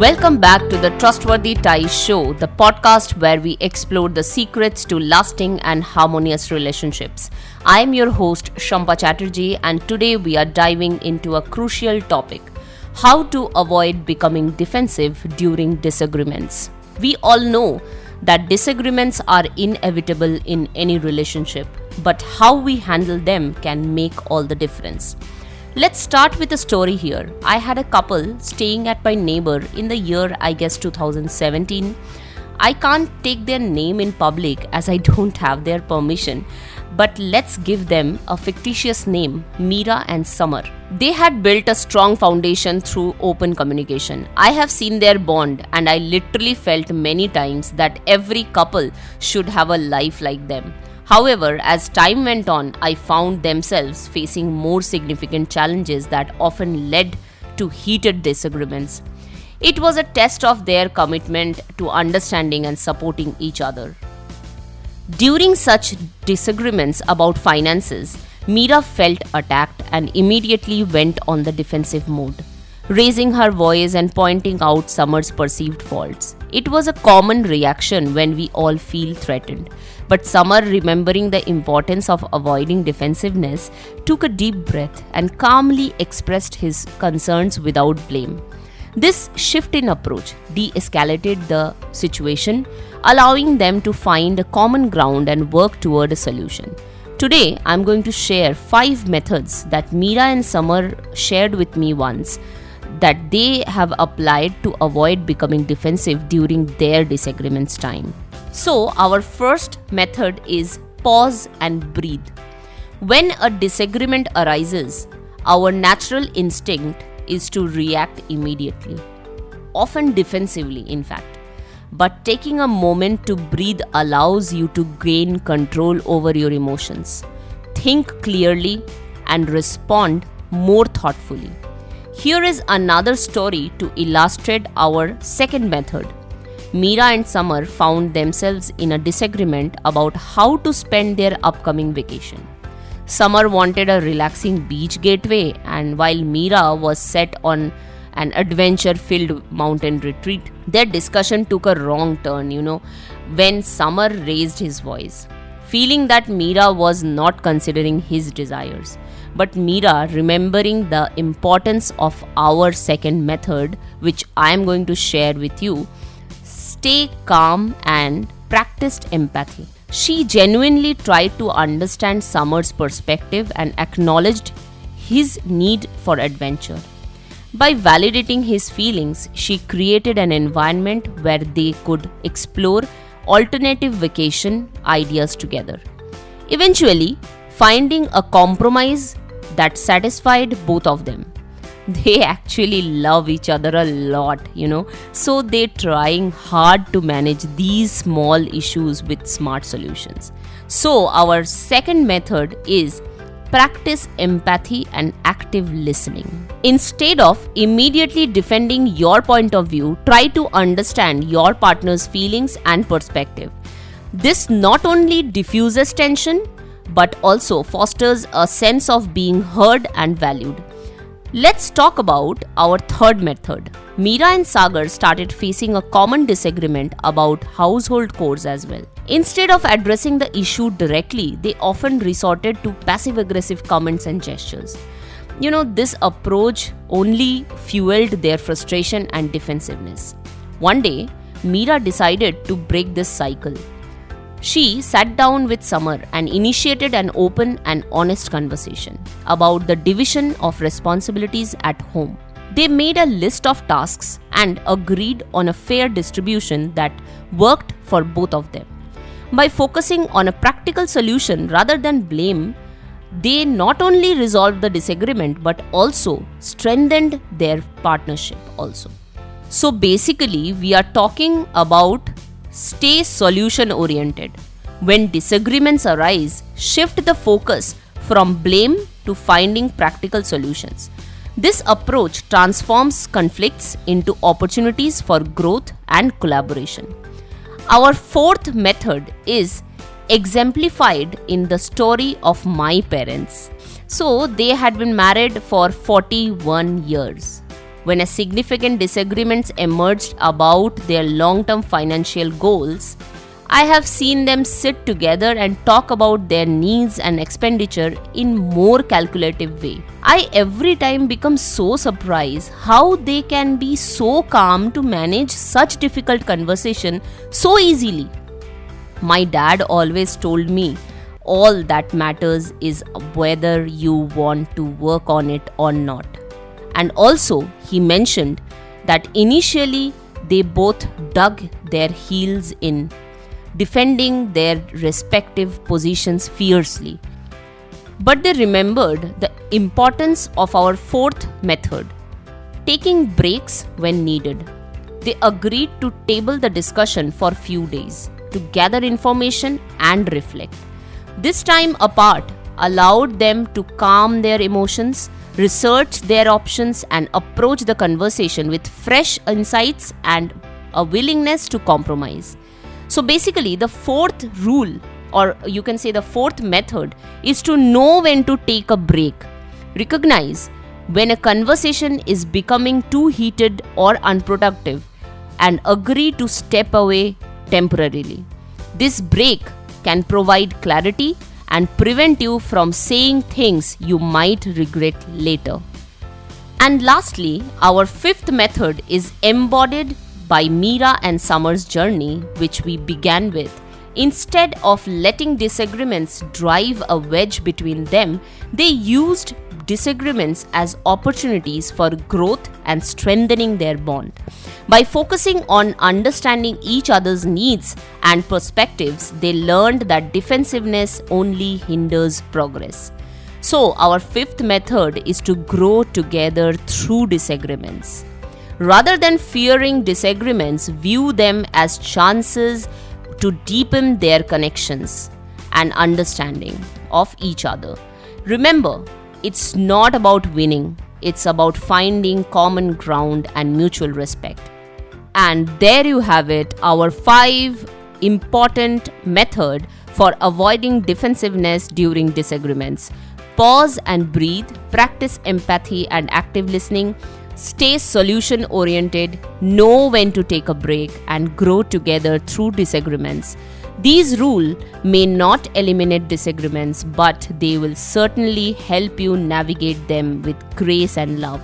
Welcome back to the Trustworthy Ties Show, the podcast where we explore the secrets to lasting and harmonious relationships. I am your host, Shampa Chatterjee, and today we are diving into a crucial topic how to avoid becoming defensive during disagreements. We all know that disagreements are inevitable in any relationship, but how we handle them can make all the difference. Let's start with a story here. I had a couple staying at my neighbor in the year, I guess 2017. I can't take their name in public as I don't have their permission, but let's give them a fictitious name Mira and Summer. They had built a strong foundation through open communication. I have seen their bond, and I literally felt many times that every couple should have a life like them. However, as time went on, I found themselves facing more significant challenges that often led to heated disagreements. It was a test of their commitment to understanding and supporting each other. During such disagreements about finances, Mira felt attacked and immediately went on the defensive mode, raising her voice and pointing out Summer's perceived faults. It was a common reaction when we all feel threatened, but Summer, remembering the importance of avoiding defensiveness, took a deep breath and calmly expressed his concerns without blame. This shift in approach de escalated the situation, allowing them to find a common ground and work toward a solution. Today, I'm going to share five methods that Mira and Summer shared with me once that they have applied to avoid becoming defensive during their disagreements time. So, our first method is pause and breathe. When a disagreement arises, our natural instinct is to react immediately, often defensively, in fact. But taking a moment to breathe allows you to gain control over your emotions, think clearly, and respond more thoughtfully. Here is another story to illustrate our second method. Mira and Summer found themselves in a disagreement about how to spend their upcoming vacation. Summer wanted a relaxing beach getaway, and while Mira was set on an adventure filled mountain retreat, their discussion took a wrong turn, you know, when Summer raised his voice, feeling that Meera was not considering his desires. But Meera, remembering the importance of our second method, which I am going to share with you, stay calm and practiced empathy. She genuinely tried to understand Summer's perspective and acknowledged his need for adventure. By validating his feelings, she created an environment where they could explore alternative vacation ideas together. Eventually, finding a compromise that satisfied both of them. They actually love each other a lot, you know, so they're trying hard to manage these small issues with smart solutions. So, our second method is practice empathy and active listening. Instead of immediately defending your point of view, try to understand your partner's feelings and perspective. This not only diffuses tension but also fosters a sense of being heard and valued. Let's talk about our third method. Meera and Sagar started facing a common disagreement about household chores as well. Instead of addressing the issue directly, they often resorted to passive aggressive comments and gestures. You know, this approach only fueled their frustration and defensiveness. One day, Meera decided to break this cycle she sat down with Summer and initiated an open and honest conversation about the division of responsibilities at home. They made a list of tasks and agreed on a fair distribution that worked for both of them. By focusing on a practical solution rather than blame, they not only resolved the disagreement but also strengthened their partnership also. So basically, we are talking about Stay solution oriented. When disagreements arise, shift the focus from blame to finding practical solutions. This approach transforms conflicts into opportunities for growth and collaboration. Our fourth method is exemplified in the story of my parents. So, they had been married for 41 years. When a significant disagreements emerged about their long-term financial goals, I have seen them sit together and talk about their needs and expenditure in more calculative way. I every time become so surprised how they can be so calm to manage such difficult conversation so easily. My dad always told me all that matters is whether you want to work on it or not. And also, he mentioned that initially they both dug their heels in defending their respective positions fiercely. But they remembered the importance of our fourth method taking breaks when needed. They agreed to table the discussion for few days to gather information and reflect. This time apart allowed them to calm their emotions, research their options, and approach the conversation with fresh insights and a willingness to compromise. So basically, the fourth rule, or you can say the fourth method, is to know when to take a break. Recognize when a conversation is becoming too heated or unproductive and agree to step away temporarily. This break can provide clarity and prevent you from saying things you might regret later. And lastly, our fifth method is embodied by Mira and Summer's journey, which we began with. Instead of letting disagreements drive a wedge between them, they used disagreements as opportunities for growth and strengthening their bond. By focusing on understanding each other's needs and perspectives, they learned that defensiveness only hinders progress. So, our fifth method is to grow together through disagreements. Rather than fearing disagreements, view them as chances to deepen their connections and understanding of each other. Remember, it's not about winning, it's about finding common ground and mutual respect. And there you have it, our five important method for avoiding defensiveness during disagreements. Pause and breathe, practice empathy and active listening, Stay solution oriented, know when to take a break, and grow together through disagreements. These rules may not eliminate disagreements, but they will certainly help you navigate them with grace and love.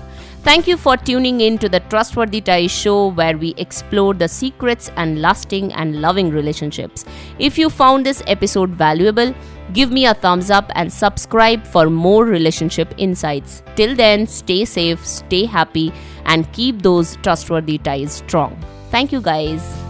Thank you for tuning in to the Trustworthy Ties show where we explore the secrets and lasting and loving relationships. If you found this episode valuable, Give me a thumbs up and subscribe for more relationship insights. Till then, stay safe, stay happy, and keep those trustworthy ties strong. Thank you, guys.